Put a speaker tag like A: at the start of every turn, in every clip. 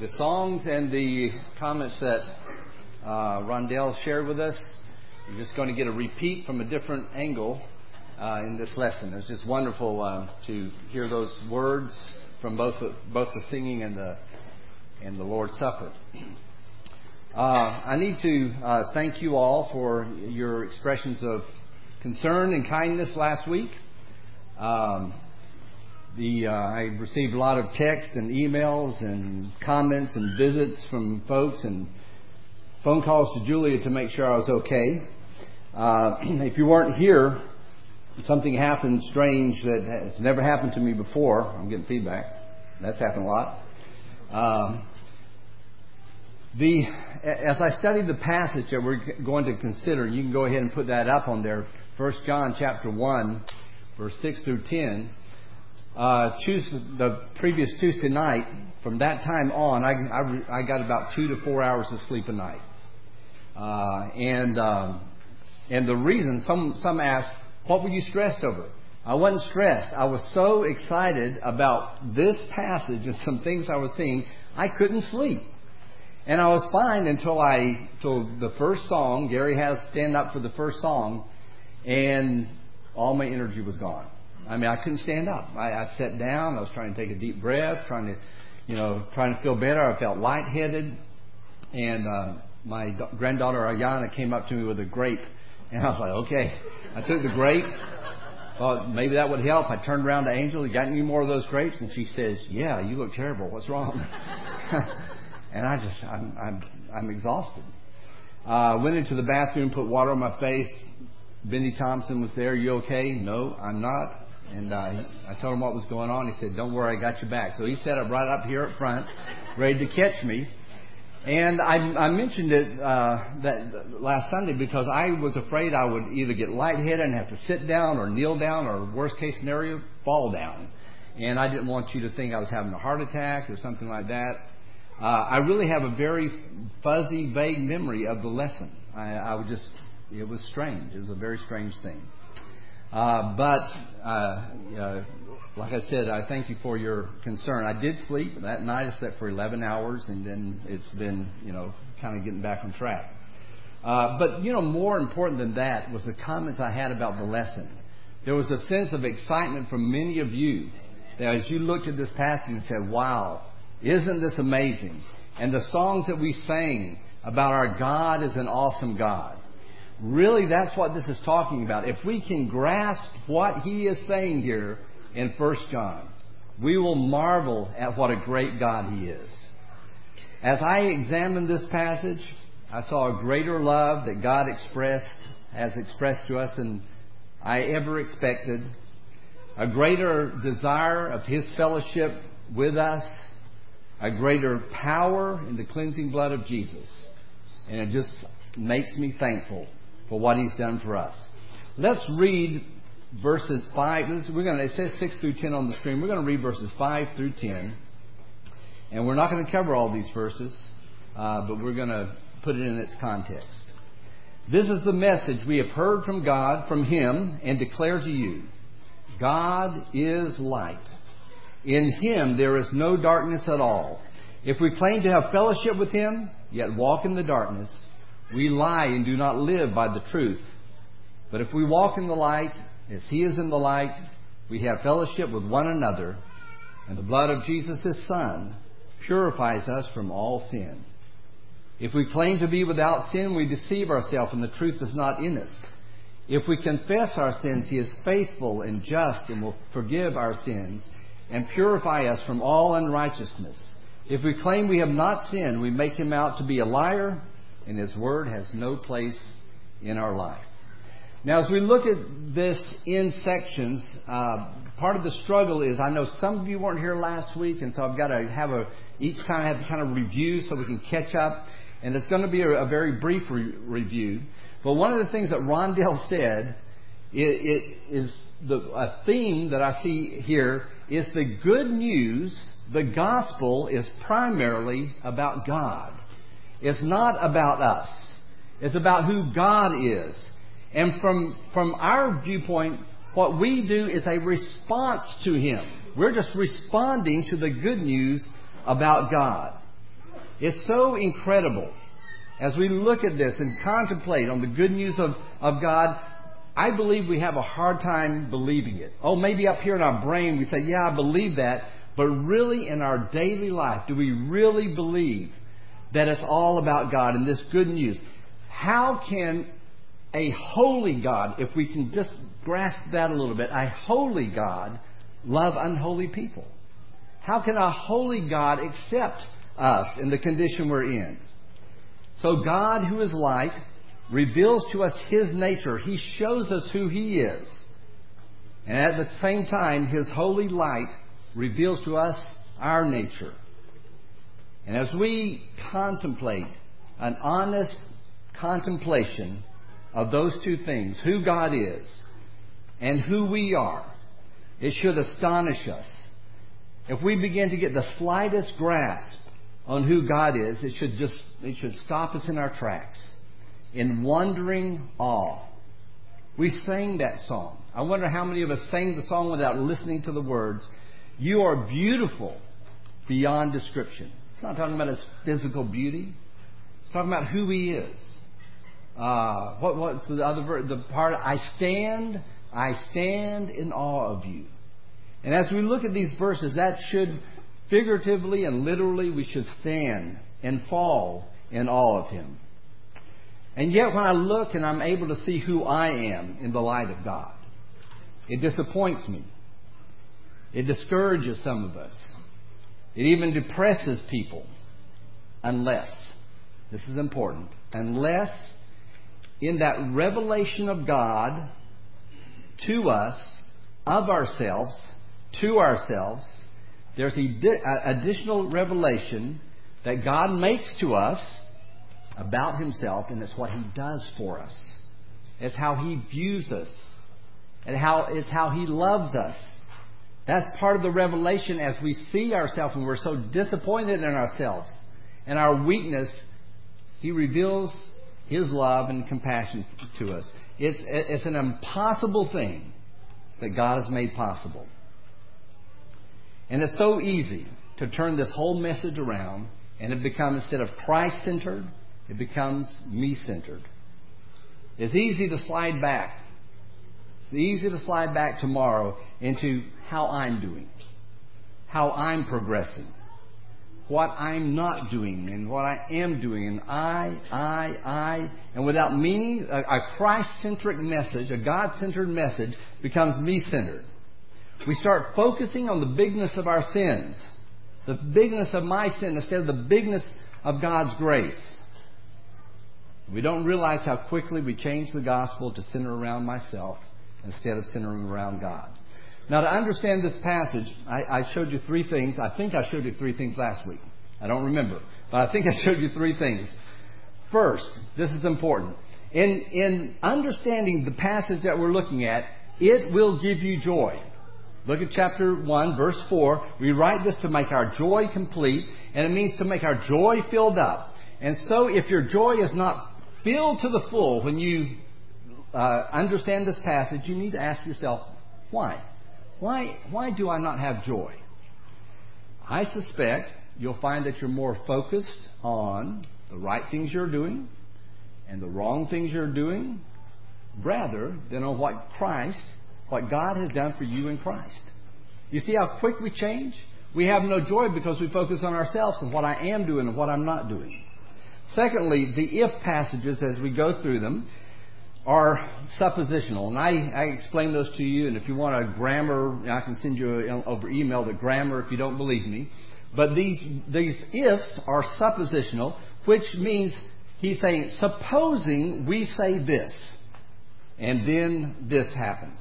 A: the songs and the comments that uh, Rondell shared with us. You're just going to get a repeat from a different angle uh, in this lesson. It's just wonderful uh, to hear those words from both the, both the singing and the and the Lord's Supper. Uh, I need to uh, thank you all for your expressions of concern and kindness last week. Um, the uh, I received a lot of texts and emails and comments and visits from folks and phone calls to Julia to make sure I was okay. Uh, if you weren't here, something happened strange that has never happened to me before. I'm getting feedback. That's happened a lot. Um, the as I studied the passage that we're going to consider, you can go ahead and put that up on there. First John chapter one, verse six through ten uh, Tuesday, the previous Tuesday night, from that time on, I, I, I, got about two to four hours of sleep a night. Uh, and um, and the reason some some asked, what were you stressed over? I wasn't stressed. I was so excited about this passage and some things I was seeing, I couldn't sleep. And I was fine until I till the first song. Gary has stand up for the first song, and all my energy was gone. I mean, I couldn't stand up. I, I sat down. I was trying to take a deep breath, trying to, you know, trying to feel better. I felt lightheaded, and uh, my granddaughter Ayana came up to me with a grape, and I was like, okay. I took the grape. Thought maybe that would help. I turned around to Angel. You got any more of those grapes? And she says, Yeah, you look terrible. What's wrong? and I just, I'm, I'm, I'm exhausted. Uh, went into the bathroom, put water on my face. Benny Thompson was there. You okay? No, I'm not. And uh, I told him what was going on. He said, Don't worry, I got your back. So he set up right up here up front, ready to catch me. And I, I mentioned it uh, that last Sunday because I was afraid I would either get lightheaded and have to sit down or kneel down or, worst case scenario, fall down. And I didn't want you to think I was having a heart attack or something like that. Uh, I really have a very fuzzy, vague memory of the lesson. I, I would just, it was strange. It was a very strange thing. Uh, but uh, like I said, I thank you for your concern. I did sleep that night. I slept for 11 hours, and then it's been, you know, kind of getting back on track. Uh, but you know, more important than that was the comments I had about the lesson. There was a sense of excitement from many of you that as you looked at this passage and said, "Wow, isn't this amazing?" And the songs that we sang about our God is an awesome God. Really, that's what this is talking about. If we can grasp what he is saying here in 1 John, we will marvel at what a great God he is. As I examined this passage, I saw a greater love that God expressed, has expressed to us than I ever expected, a greater desire of his fellowship with us, a greater power in the cleansing blood of Jesus. And it just makes me thankful for what He's done for us. Let's read verses 5. We're going to, it says 6 through 10 on the screen. We're going to read verses 5 through 10. And we're not going to cover all these verses, uh, but we're going to put it in its context. This is the message we have heard from God, from Him, and declare to you God is light. In Him there is no darkness at all. If we claim to have fellowship with Him, yet walk in the darkness, we lie and do not live by the truth. But if we walk in the light, as He is in the light, we have fellowship with one another, and the blood of Jesus, His Son, purifies us from all sin. If we claim to be without sin, we deceive ourselves, and the truth is not in us. If we confess our sins, He is faithful and just and will forgive our sins and purify us from all unrighteousness. If we claim we have not sinned, we make Him out to be a liar and His Word has no place in our life. Now, as we look at this in sections, uh, part of the struggle is I know some of you weren't here last week, and so I've got to have a each time I have to kind of review so we can catch up. And it's going to be a, a very brief re- review. But one of the things that Rondell said it, it is the, a theme that I see here is the good news. The gospel is primarily about God. It's not about us. It's about who God is. And from, from our viewpoint, what we do is a response to Him. We're just responding to the good news about God. It's so incredible. As we look at this and contemplate on the good news of, of God, I believe we have a hard time believing it. Oh, maybe up here in our brain we say, yeah, I believe that. But really in our daily life, do we really believe that it's all about God and this good news? How can a holy God, if we can just grasp that a little bit, a holy God love unholy people? How can a holy God accept us in the condition we're in? So God, who is light, reveals to us His nature. He shows us who He is. And at the same time, His holy light reveals to us our nature. And as we contemplate an honest contemplation of those two things, who God is and who we are, it should astonish us. If we begin to get the slightest grasp on who God is, it should just it should stop us in our tracks in wondering awe. We sang that song. I wonder how many of us sang the song without listening to the words. You are beautiful beyond description. It's not talking about his physical beauty. It's talking about who he is. Uh, what, what's the other verse? The part I stand, I stand in awe of you. And as we look at these verses, that should figuratively and literally, we should stand and fall in awe of him. And yet, when I look and I'm able to see who I am in the light of God, it disappoints me. It discourages some of us. It even depresses people unless, this is important, unless in that revelation of God to us, of ourselves, to ourselves, there's additional revelation that God makes to us about Himself, and it's what He does for us. It's how He views us, and how it's how He loves us. That's part of the revelation as we see ourselves and we're so disappointed in ourselves and our weakness. He reveals His love and compassion to us. It's, it's an impossible thing that God has made possible. And it's so easy to turn this whole message around and it becomes, instead of Christ centered, it becomes me centered. It's easy to slide back. It's easy to slide back tomorrow into how I'm doing, how I'm progressing, what I'm not doing, and what I am doing, and I, I, I, and without meaning, a, a Christ centric message, a God centered message, becomes me centered. We start focusing on the bigness of our sins, the bigness of my sin instead of the bigness of God's grace. We don't realize how quickly we change the gospel to center around myself instead of centering around God. Now, to understand this passage, I, I, showed you three things. I think I showed you three things last week. I don't remember, but I think I showed you three things. First, this is important. In, in understanding the passage that we're looking at, it will give you joy. Look at chapter 1, verse 4. We write this to make our joy complete, and it means to make our joy filled up. And so, if your joy is not filled to the full when you uh, understand this passage, you need to ask yourself, why? Why, why do I not have joy? I suspect you'll find that you're more focused on the right things you're doing and the wrong things you're doing rather than on what Christ what God has done for you in Christ. You see how quick we change? We have no joy because we focus on ourselves and what I am doing and what I'm not doing. Secondly, the if passages as we go through them are suppositional. And I, I explain those to you, and if you want a grammar, I can send you over email the grammar if you don't believe me. But these, these ifs are suppositional, which means he's saying, supposing we say this, and then this happens.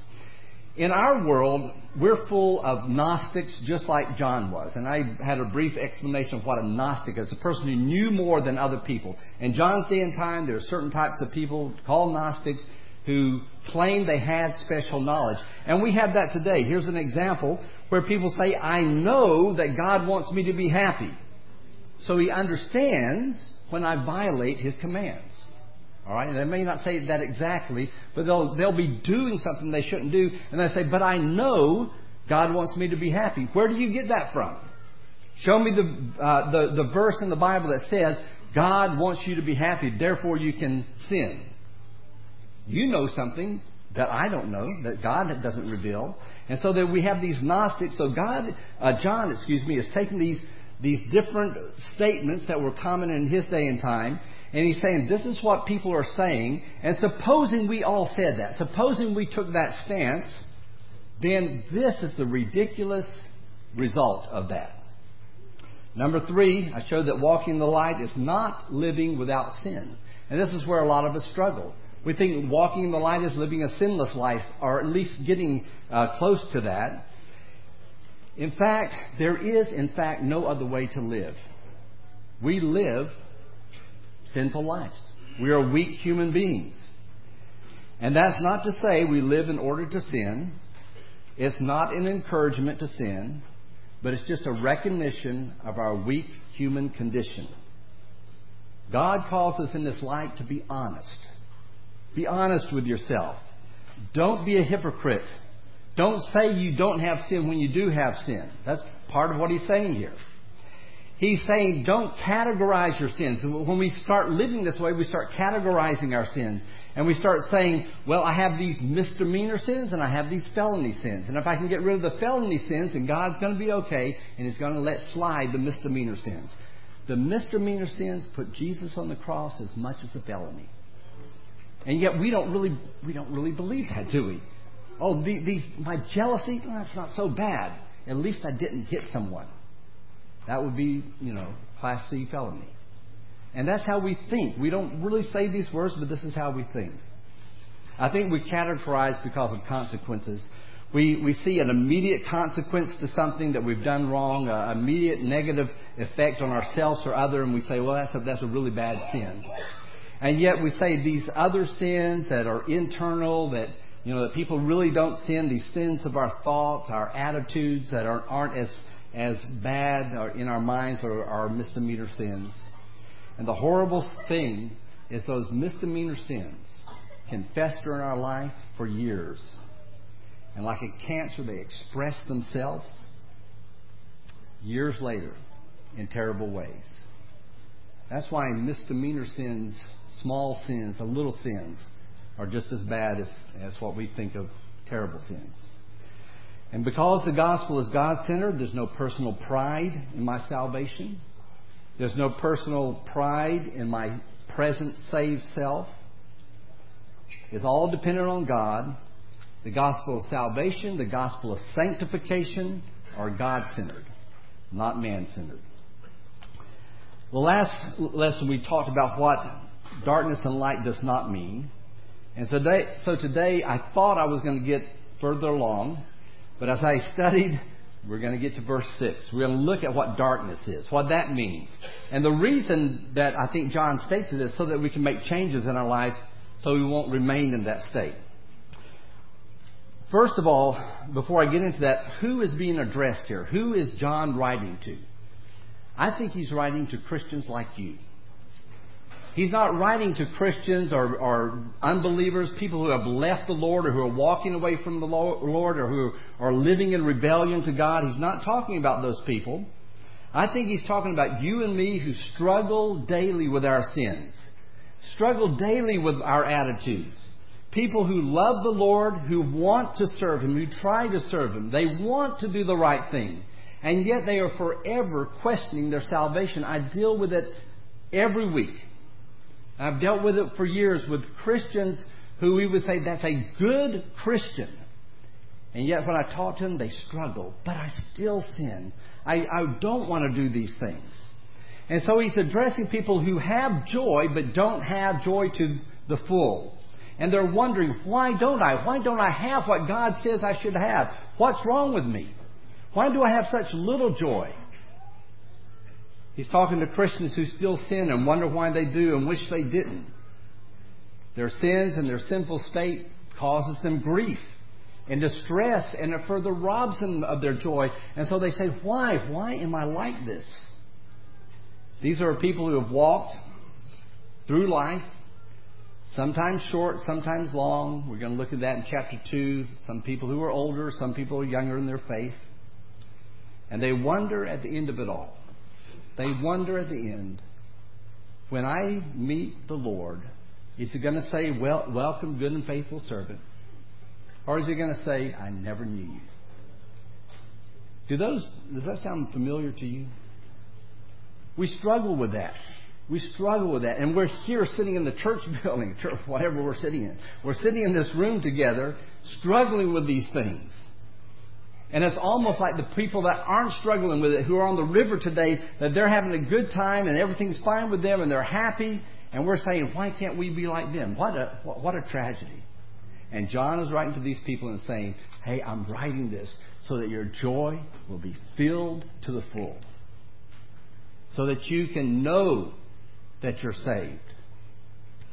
A: In our world, we're full of Gnostics just like John was. And I had a brief explanation of what a Gnostic is a person who knew more than other people. In John's day and time, there are certain types of people called Gnostics who claim they had special knowledge. And we have that today. Here's an example where people say, I know that God wants me to be happy. So he understands when I violate his commands. All right, and they may not say that exactly, but they'll they'll be doing something they shouldn't do, and they say, "But I know God wants me to be happy." Where do you get that from? Show me the, uh, the, the verse in the Bible that says God wants you to be happy, therefore you can sin. You know something that I don't know, that God doesn't reveal. And so that we have these Gnostics. So God, uh, John, excuse me, is taking these, these different statements that were common in his day and time, and he's saying, this is what people are saying. And supposing we all said that, supposing we took that stance, then this is the ridiculous result of that. Number three, I showed that walking in the light is not living without sin. And this is where a lot of us struggle. We think walking in the light is living a sinless life, or at least getting uh, close to that. In fact, there is, in fact, no other way to live. We live sinful lives. We are weak human beings. And that's not to say we live in order to sin. It's not an encouragement to sin but it's just a recognition of our weak human condition. God calls us in this light to be honest. Be honest with yourself. Don't be a hypocrite. Don't say you don't have sin when you do have sin. That's part of what he's saying here. He's saying don't categorize your sins. When we start living this way, we start categorizing our sins. And we start saying, well, I have these misdemeanor sins and I have these felony sins. And if I can get rid of the felony sins, then God's going to be okay and He's going to let slide the misdemeanor sins. The misdemeanor sins put Jesus on the cross as much as the felony. And yet we don't really, we don't really believe that, do we? Oh, these, my jealousy, well, that's not so bad. At least I didn't hit someone. That would be, you know, Class C felony. And that's how we think. We don't really say these words, but this is how we think. I think we categorize because of consequences. We, we see an immediate consequence to something that we've done wrong, an immediate negative effect on ourselves or other, and we say, well, that's a, that's a really bad sin. And yet we say these other sins that are internal, that you know, that people really don't sin, these sins of our thoughts, our attitudes that aren't, aren't as, as bad in our minds or our misdemeanor sins. And the horrible thing is those misdemeanor sins can fester in our life for years. And like a cancer, they express themselves years later in terrible ways. That's why misdemeanor sins, small sins, the little sins, are just as bad as, as what we think of terrible sins. And because the gospel is God centered, there's no personal pride in my salvation. There's no personal pride in my present saved self. It's all dependent on God. The gospel of salvation, the gospel of sanctification are God centered, not man centered. The last lesson we talked about what darkness and light does not mean. And so today, so today I thought I was going to get further along, but as I studied we're going to get to verse 6. We're going to look at what darkness is, what that means. And the reason that I think John states it is so that we can make changes in our life so we won't remain in that state. First of all, before I get into that, who is being addressed here? Who is John writing to? I think he's writing to Christians like you. He's not writing to Christians or, or, unbelievers, people who have left the Lord or who are walking away from the Lord or who are living in rebellion to God. He's not talking about those people. I think he's talking about you and me who struggle daily with our sins, struggle daily with our attitudes. People who love the Lord, who want to serve Him, who try to serve Him. They want to do the right thing. And yet they are forever questioning their salvation. I deal with it every week. I've dealt with it for years with Christians who we would say that's a good Christian. And yet when I talk to them, they struggle. But I still sin. I, I don't want to do these things. And so he's addressing people who have joy but don't have joy to the full. And they're wondering, why don't I? Why don't I have what God says I should have? What's wrong with me? Why do I have such little joy? He's talking to Christians who still sin and wonder why they do and wish they didn't. Their sins and their sinful state causes them grief and distress, and it further robs them of their joy. And so they say, Why? Why am I like this? These are people who have walked through life, sometimes short, sometimes long. We're going to look at that in chapter 2. Some people who are older, some people are younger in their faith. And they wonder at the end of it all. They wonder at the end, when I meet the Lord, is he going to say, well, Welcome, good and faithful servant? Or is he going to say, I never knew you? Do those, does that sound familiar to you? We struggle with that. We struggle with that. And we're here sitting in the church building, church, whatever we're sitting in. We're sitting in this room together, struggling with these things. And it's almost like the people that aren't struggling with it, who are on the river today, that they're having a good time and everything's fine with them and they're happy. And we're saying, why can't we be like them? What a, what a tragedy. And John is writing to these people and saying, hey, I'm writing this so that your joy will be filled to the full. So that you can know that you're saved.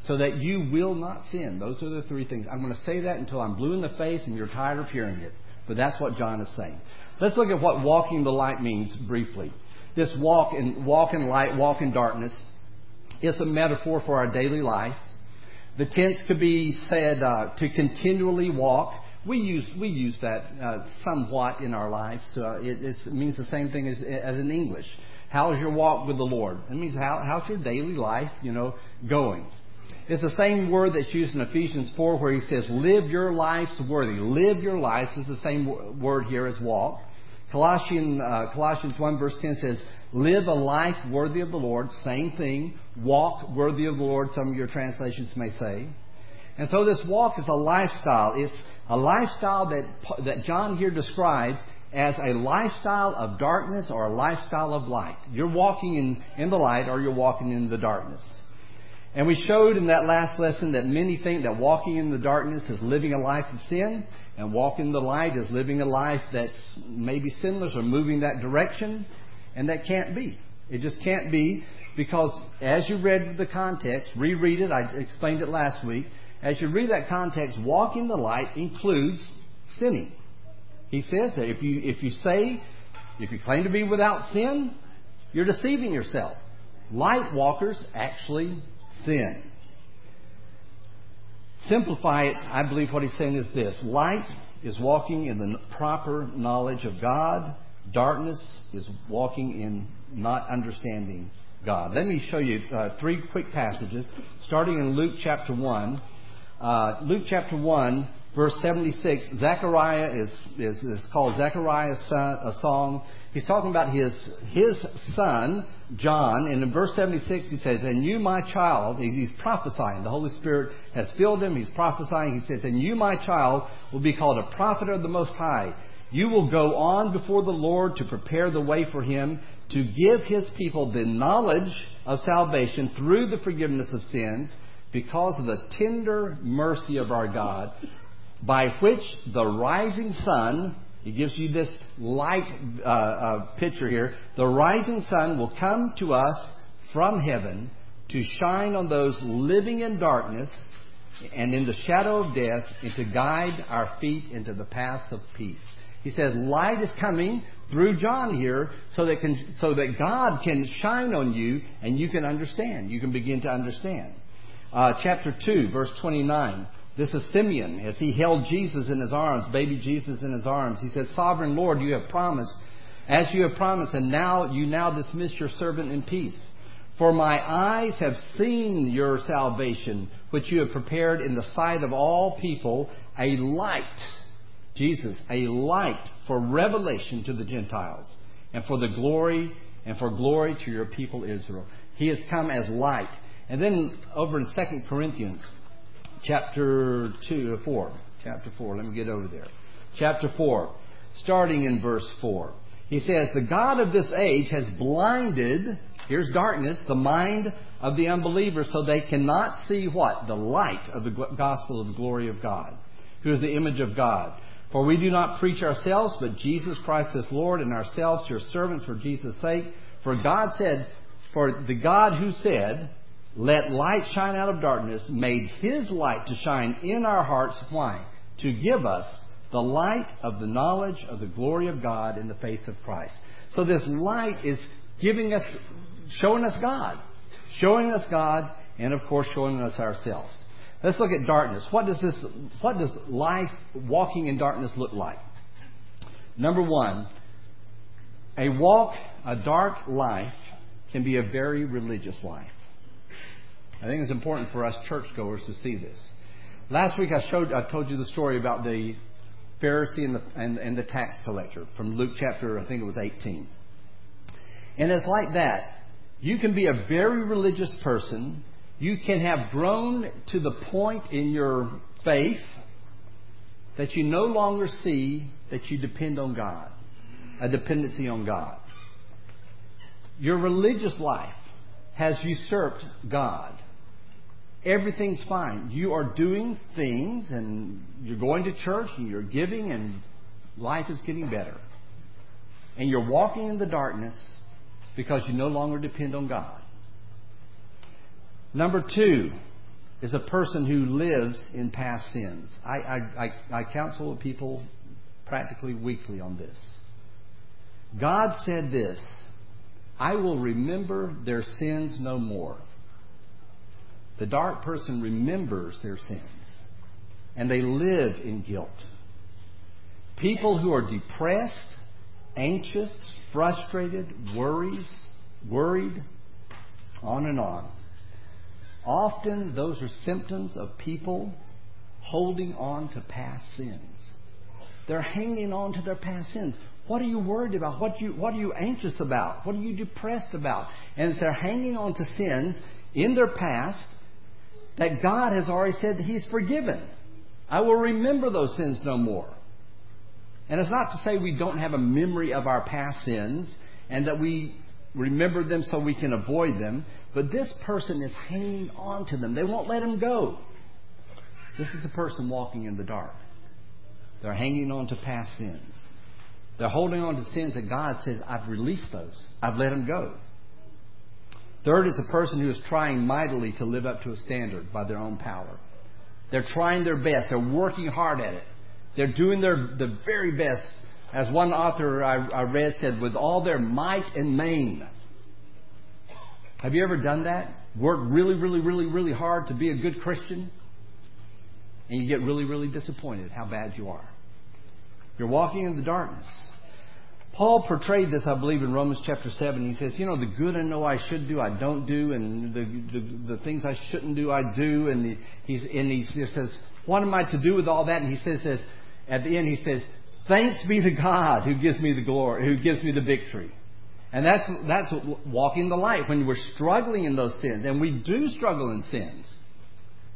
A: So that you will not sin. Those are the three things. I'm going to say that until I'm blue in the face and you're tired of hearing it. But that's what John is saying. Let's look at what walking the light means briefly. This walk in, walk in light, walk in darkness, is a metaphor for our daily life. The tense could be said uh, to continually walk. We use we use that uh, somewhat in our lives. Uh, it, it, means the same thing as, as in English. How's your walk with the Lord? It means how, how's your daily life, you know, going? It's the same word that's used in Ephesians 4 where he says, live your lives worthy. Live your lives is the same word here as walk. Colossians, uh, Colossians 1 verse 10 says, live a life worthy of the Lord. Same thing. Walk worthy of the Lord, some of your translations may say. And so this walk is a lifestyle. It's a lifestyle that, that John here describes as a lifestyle of darkness or a lifestyle of light. You're walking in, in the light or you're walking in the darkness. And we showed in that last lesson that many think that walking in the darkness is living a life of sin, and walking in the light is living a life that's maybe sinless or moving that direction, and that can't be. It just can't be because as you read the context, reread it, I explained it last week, as you read that context, walking in the light includes sinning. He says that if you, if you say, if you claim to be without sin, you're deceiving yourself. Light walkers actually sin. Simplify it, I believe what he's saying is this light is walking in the proper knowledge of God, darkness is walking in not understanding God. Let me show you uh, three quick passages, starting in Luke chapter 1. Uh, Luke chapter 1, verse 76, Zechariah is, is, is called Zechariah's son, a song. He's talking about his, his son, John, and in verse 76 he says, And you, my child, he's prophesying. The Holy Spirit has filled him. He's prophesying. He says, And you, my child, will be called a prophet of the Most High. You will go on before the Lord to prepare the way for him, to give his people the knowledge of salvation through the forgiveness of sins, because of the tender mercy of our God, by which the rising sun, he gives you this light uh, uh, picture here, the rising sun will come to us from heaven to shine on those living in darkness and in the shadow of death and to guide our feet into the paths of peace. He says light is coming through John here so that, can, so that God can shine on you and you can understand. You can begin to understand. Uh, chapter 2, verse 29. This is Simeon as he held Jesus in his arms, baby Jesus in his arms. He said, Sovereign Lord, you have promised, as you have promised, and now you now dismiss your servant in peace. For my eyes have seen your salvation, which you have prepared in the sight of all people, a light, Jesus, a light for revelation to the Gentiles, and for the glory, and for glory to your people Israel. He has come as light. And then over in 2 Corinthians, chapter 2, or 4. Chapter 4. Let me get over there. Chapter 4, starting in verse 4. He says, The God of this age has blinded, here's darkness, the mind of the unbelievers so they cannot see what? The light of the gospel of the glory of God, who is the image of God. For we do not preach ourselves, but Jesus Christ is Lord, and ourselves your servants for Jesus' sake. For God said, For the God who said, let light shine out of darkness, made his light to shine in our hearts. Why? To give us the light of the knowledge of the glory of God in the face of Christ. So this light is giving us, showing us God. Showing us God, and of course showing us ourselves. Let's look at darkness. What does this, what does life walking in darkness look like? Number one, A walk, a dark life, can be a very religious life. I think it's important for us churchgoers to see this. Last week I showed, I told you the story about the Pharisee and the, and, and the tax collector from Luke chapter, I think it was 18. And it's like that. You can be a very religious person. You can have grown to the point in your faith that you no longer see that you depend on God, a dependency on God. Your religious life has usurped God. Everything's fine. You are doing things and you're going to church and you're giving and life is getting better. And you're walking in the darkness because you no longer depend on God. Number two is a person who lives in past sins. I, I, I, I counsel people practically weekly on this. God said this I will remember their sins no more. The dark person remembers their sins and they live in guilt. People who are depressed, anxious, frustrated, worries, worried, on and on. Often those are symptoms of people holding on to past sins. They're hanging on to their past sins. What are you worried about? What, you, what are you anxious about? What are you depressed about? And they're hanging on to sins in their past that God has already said that He's forgiven. I will remember those sins no more. And it's not to say we don't have a memory of our past sins and that we remember them so we can avoid them, but this person is hanging on to them. They won't let them go. This is a person walking in the dark. They're hanging on to past sins. They're holding on to sins that God says, I've released those. I've let them go. Third is a person who is trying mightily to live up to a standard by their own power. They're trying their best. They're working hard at it. They're doing their the very best. As one author I, I read said, with all their might and main. Have you ever done that? Worked really, really, really, really hard to be a good Christian? And you get really, really disappointed how bad you are. You're walking in the darkness. Paul portrayed this, I believe, in Romans chapter 7. He says, You know, the good I know I should do, I don't do, and the, the, the things I shouldn't do, I do. And, he's, and he says, What am I to do with all that? And he says, says at the end, he says, Thanks be to God who gives me the glory, who gives me the victory. And that's, that's walking the light when we're struggling in those sins. And we do struggle in sins.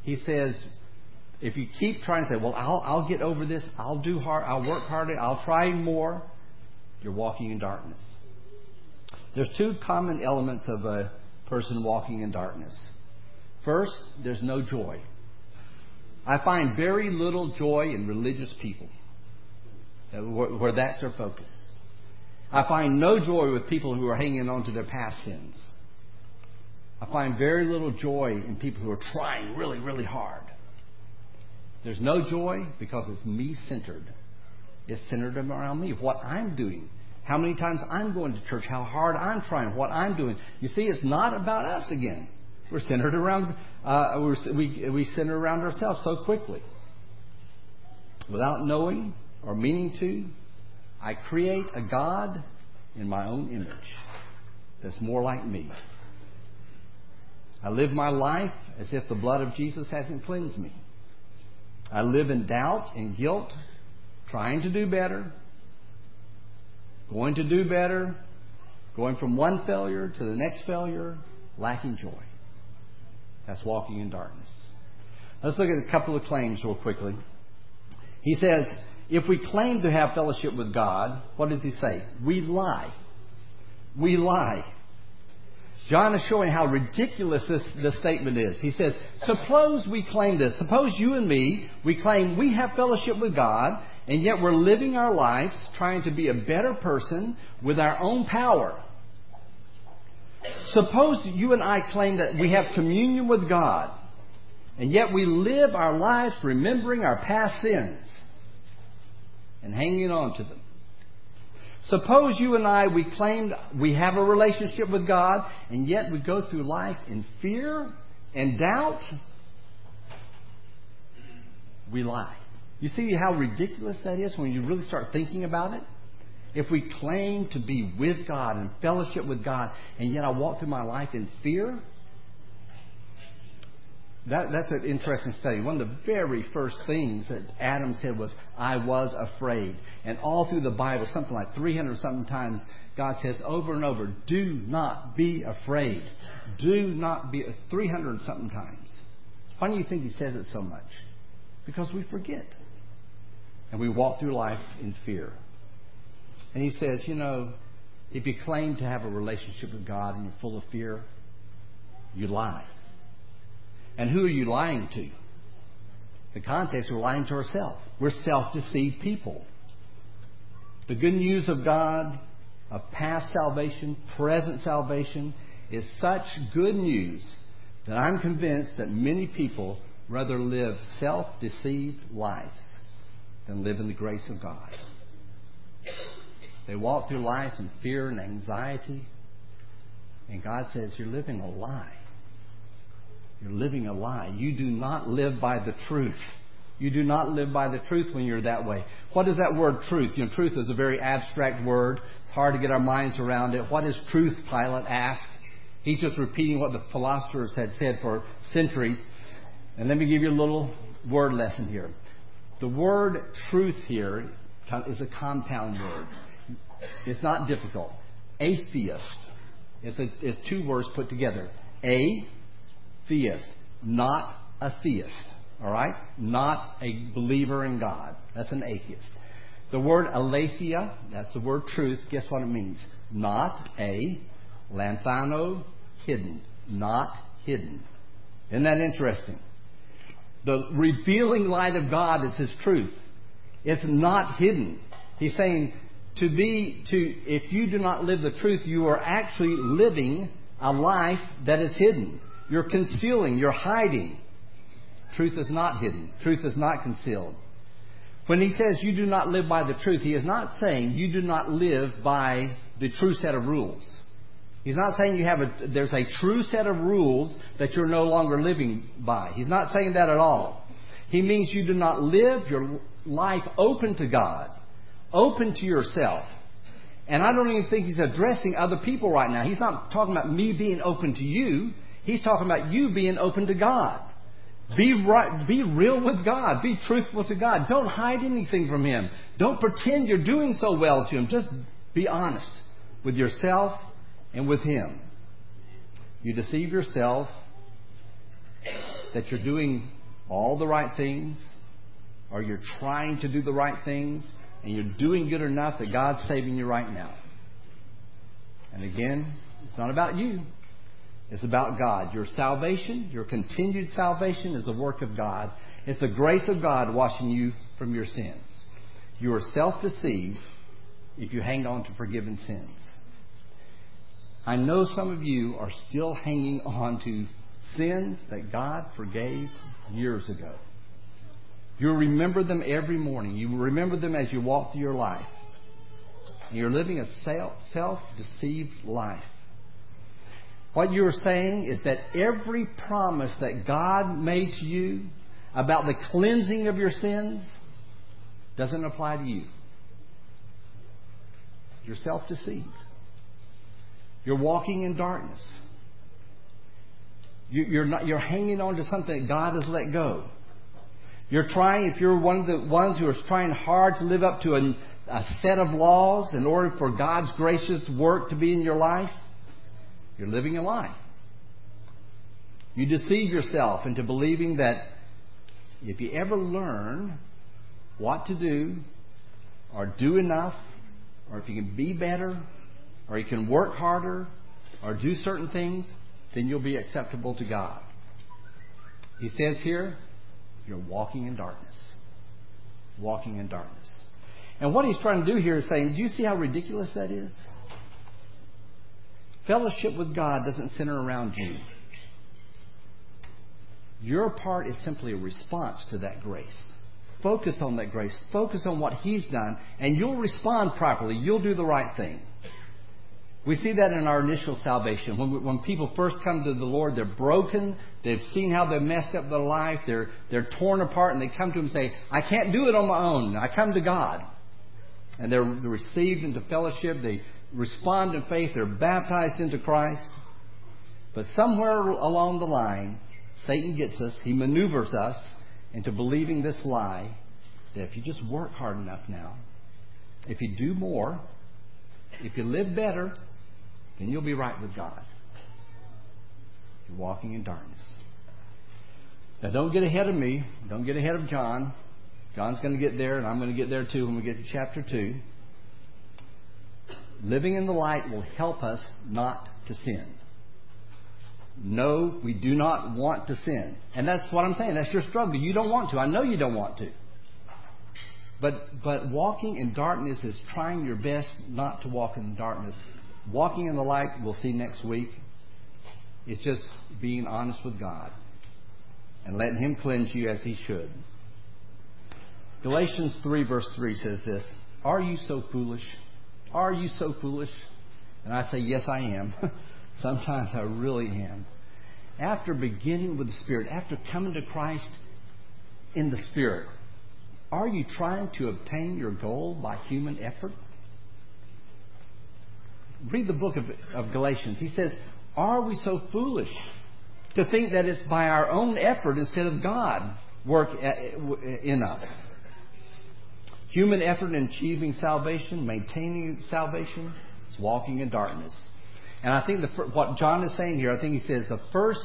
A: He says, if you keep trying to say, well, I'll, I'll get over this, I'll do hard, I'll work harder, I'll try more, you're walking in darkness. There's two common elements of a person walking in darkness. First, there's no joy. I find very little joy in religious people uh, where that's their focus. I find no joy with people who are hanging on to their past sins. I find very little joy in people who are trying really, really hard. There's no joy because it's me centered. It's centered around me, what I'm doing, how many times I'm going to church, how hard I'm trying, what I'm doing. You see, it's not about us again. We're centered around, uh, we, we center around ourselves so quickly. Without knowing or meaning to, I create a God in my own image that's more like me. I live my life as if the blood of Jesus hasn't cleansed me. I live in doubt and guilt, trying to do better, going to do better, going from one failure to the next failure, lacking joy. That's walking in darkness. Let's look at a couple of claims real quickly. He says, if we claim to have fellowship with God, what does he say? We lie. We lie. John is showing how ridiculous this, this statement is. He says, Suppose we claim this. Suppose you and me, we claim we have fellowship with God, and yet we're living our lives trying to be a better person with our own power. Suppose you and I claim that we have communion with God, and yet we live our lives remembering our past sins and hanging on to them. Suppose you and I, we claim we have a relationship with God, and yet we go through life in fear and doubt. We lie. You see how ridiculous that is when you really start thinking about it? if we claim to be with God and fellowship with God, and yet I walk through my life in fear, that, that's an interesting study. One of the very first things that Adam said was, I was afraid. And all through the Bible, something like 300 something times, God says over and over, do not be afraid. Do not be, 300 something times. Why do you think He says it so much? Because we forget. And we walk through life in fear. And He says, you know, if you claim to have a relationship with God and you're full of fear, you lie. And who are you lying to? The context, we're lying to ourselves. We're self deceived people. The good news of God, of past salvation, present salvation, is such good news that I'm convinced that many people rather live self deceived lives than live in the grace of God. They walk through life in fear and anxiety, and God says, You're living a lie. You're living a lie. You do not live by the truth. You do not live by the truth when you're that way. What is that word truth? You know, truth is a very abstract word. It's hard to get our minds around it. What is truth? Pilate asked. He's just repeating what the philosophers had said for centuries. And let me give you a little word lesson here. The word truth here is a compound word. It's not difficult. Atheist. It's, a, two words put together. A theist, not a theist. All right? Not a believer in God. That's an atheist. The word aletheia, that's the word truth. Guess what it means? Not a, lanthano, hidden. Not hidden. Isn't that interesting? The revealing light of God is His truth. It's not hidden. He's saying to be, to, if you do not live the truth, you are actually living a life that is hidden. You're concealing, you're hiding. Truth is not hidden, truth is not concealed. When he says you do not live by the truth, he is not saying you do not live by the true set of rules. He's not saying you have a, there's a true set of rules that you're no longer living by. He's not saying that at all. He means you do not live your life open to God, open to yourself. And I don't even think he's addressing other people right now. He's not talking about me being open to you. He's talking about you being open to God. Be right, be real with God. Be truthful to God. Don't hide anything from Him. Don't pretend you're doing so well to Him. Just be honest with yourself and with Him. You deceive yourself that you're doing all the right things, or you're trying to do the right things, and you're doing good enough that God's saving you right now. And again, it's not about you it's about God. Your salvation, your continued salvation, is the work of God. It's the grace of God washing you from your sins. You are self deceived if you hang on to forgiven sins. I know some of you are still hanging on to sins that God forgave years ago. You remember them every morning. You remember them as you walk through your life. And you're living a self deceived life. What you're saying is that every promise that God made to you about the cleansing of your sins doesn't apply to you. You're self deceived. You're walking in darkness. You, are not, you're hanging on to something that God has let go. You're trying, if you're one of the ones who are trying hard to live up to a, a set of laws in order for God's gracious work to be in your life, you're living a lie. You deceive yourself into believing that if you ever learn what to do, or do enough, or if you can be better, or you can work harder, or do certain things, then you'll be acceptable to God. He says here, you're walking in darkness. Walking in darkness. And what he's trying to do here is saying, do you see how ridiculous that is? Fellowship with God doesn't center around you. Your part is simply a response to that grace. Focus on that grace. Focus on what He's done, and you'll respond properly. You'll do the right thing. We see that in our initial salvation. When, we, when people first come to the Lord, they're broken. They've seen how they've messed up their life. They're, they're torn apart, and they come to Him and say, I can't do it on my own. I come to God. and they're received into fellowship. They respond in faith. They're baptized into Christ. But somewhere along the line, Satan gets us, he maneuvers us into believing this lie that if you just work hard enough now, if you do more, if you live better, then you'll be right with God. You're walking in darkness. Now, don't get ahead of me. Don't get ahead of John. John's going to get there, and I'm going to get there too when we get to chapter 2. Living in the light will help us not to sin. No, we do not want to sin. And that's what I'm saying. That's your struggle. You don't want to. I know you don't want to. But, but walking in darkness is trying your best not to walk in darkness. Walking in the light, we'll see next week, is just being honest with God and letting Him cleanse you as He should. Galatians 3, verse 3 says this Are you so foolish? Are you so foolish? And I say, Yes, I am. Sometimes I really am. After beginning with the Spirit, after coming to Christ in the Spirit, are you trying to obtain your goal by human effort? Read the book of, of Galatians. He says, Are we so foolish to think that it's by our own effort instead of God work uh, uh, in us? Human effort in achieving salvation, maintaining salvation, is walking in darkness. And I think the, what John is saying here, I think he says the first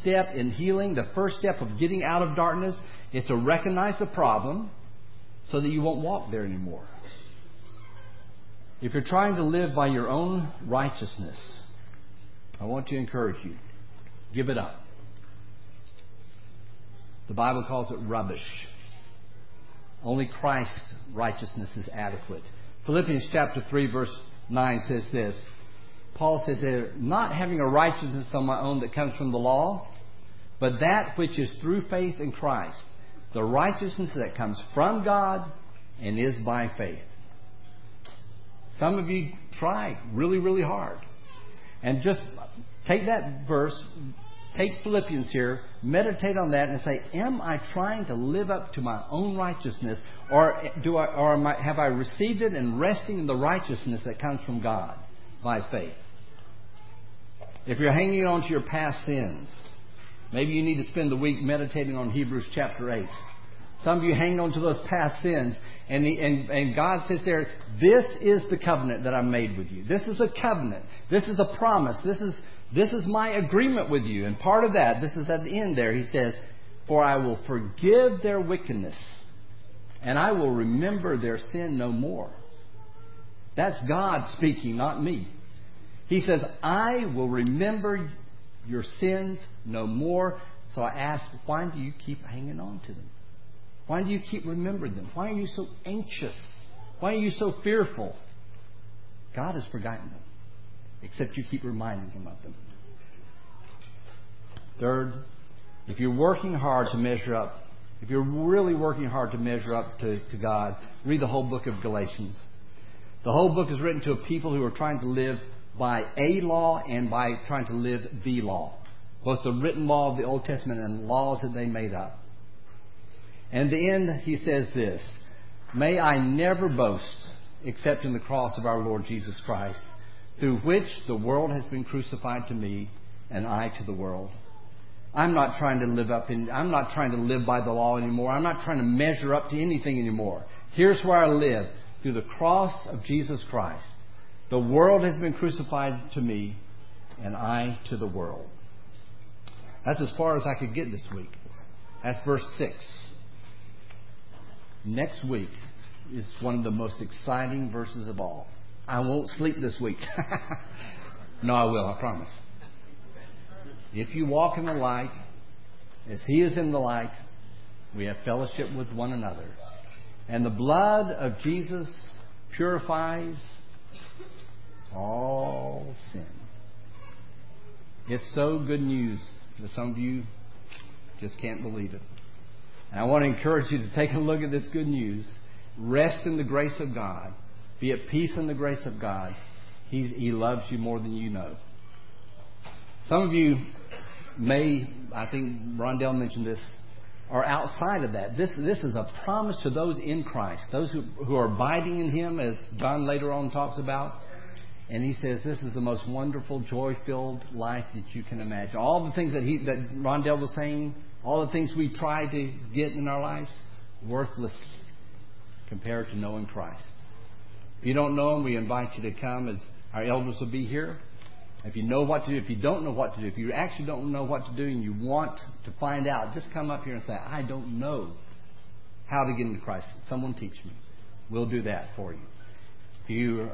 A: step in healing, the first step of getting out of darkness is to recognize the problem so that you won't walk there anymore. If you're trying to live by your own righteousness, I want to encourage you give it up. The Bible calls it rubbish. Only Christ's righteousness is adequate. Philippians chapter 3, verse 9 says this Paul says there, not having a righteousness on my own that comes from the law, but that which is through faith in Christ the righteousness that comes from God and is by faith. Some of you try really, really hard. And just take that verse, take Philippians here, meditate on that, and say, Am I trying to live up to my own righteousness, or, do I, or I, have I received it and resting in the righteousness that comes from God by faith? If you're hanging on to your past sins, Maybe you need to spend the week meditating on Hebrews chapter 8. Some of you hang on to those past sins, and, the, and, and God says there, This is the covenant that I made with you. This is a covenant. This is a promise. This is, this is my agreement with you. And part of that, this is at the end there, He says, For I will forgive their wickedness, and I will remember their sin no more. That's God speaking, not me. He says, I will remember your sins no more. So I ask, why do you keep hanging on to them? Why do you keep remembering them? Why are you so anxious? Why are you so fearful? God has forgotten them, except you keep reminding Him of them. Third, if you're working hard to measure up, if you're really working hard to measure up to, to God, read the whole book of Galatians. The whole book is written to a people who are trying to live by a law and by trying to live the law, both the written law of the Old Testament and laws that they made up. And the end, he says this May I never boast except in the cross of our Lord Jesus Christ, through which the world has been crucified to me and I to the world. I'm not trying to live up in, I'm not trying to live by the law anymore. I'm not trying to measure up to anything anymore. Here's where I live through the cross of Jesus Christ. The world has been crucified to me, and I to the world. That's as far as I could get this week. That's verse 6. Next week is one of the most exciting verses of all. I won't sleep this week. no, I will, I promise. If you walk in the light, as He is in the light, we have fellowship with one another. And the blood of Jesus purifies all sin. It's so good news that some of you just can't believe it. And I want to encourage you to take a look at this good news. Rest in the grace of God. Be at peace in the grace of God. He's, he loves you more than you know. Some of you may, I think Rondell mentioned this, are outside of that. This, this is a promise to those in Christ, those who, who are abiding in Him, as John later on talks about. And he says this is the most wonderful, joy-filled life that you can imagine. All the things that he, that Rondell was saying, all the things we try to get in our lives, worthless compared to knowing Christ. If you don't know Him, we invite you to come as our elders will be here. If you know what to do, if you don't know what to do, if you actually don't know what to do and you want to find out, just come up here and say, I don't know how to get into Christ. Someone teach me. We'll do that for you. If you